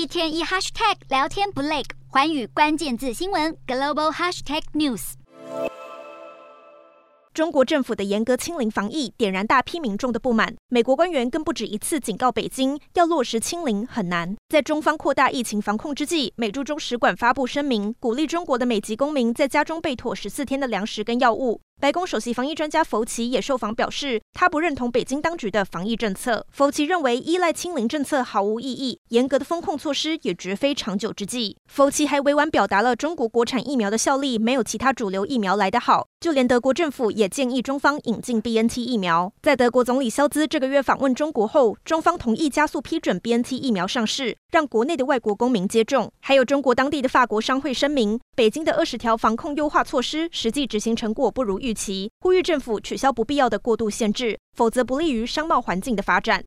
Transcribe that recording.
一天一 hashtag 聊天不累，寰宇关键字新闻 global hashtag news。中国政府的严格清零防疫点燃大批民众的不满。美国官员更不止一次警告北京，要落实清零很难。在中方扩大疫情防控之际，美驻中使馆发布声明，鼓励中国的美籍公民在家中备妥十四天的粮食跟药物。白宫首席防疫专家弗奇也受访表示，他不认同北京当局的防疫政策。弗奇认为，依赖清零政策毫无意义，严格的封控措施也绝非长久之计。弗奇还委婉表达了中国国产疫苗的效力没有其他主流疫苗来得好。就连德国政府也建议中方引进 BNT 疫苗。在德国总理肖兹这个月访问中国后，中方同意加速批准 BNT 疫苗上市，让国内的外国公民接种。还有中国当地的法国商会声明，北京的二十条防控优化措施实际执行成果不如预预期，呼吁政府取消不必要的过度限制，否则不利于商贸环境的发展。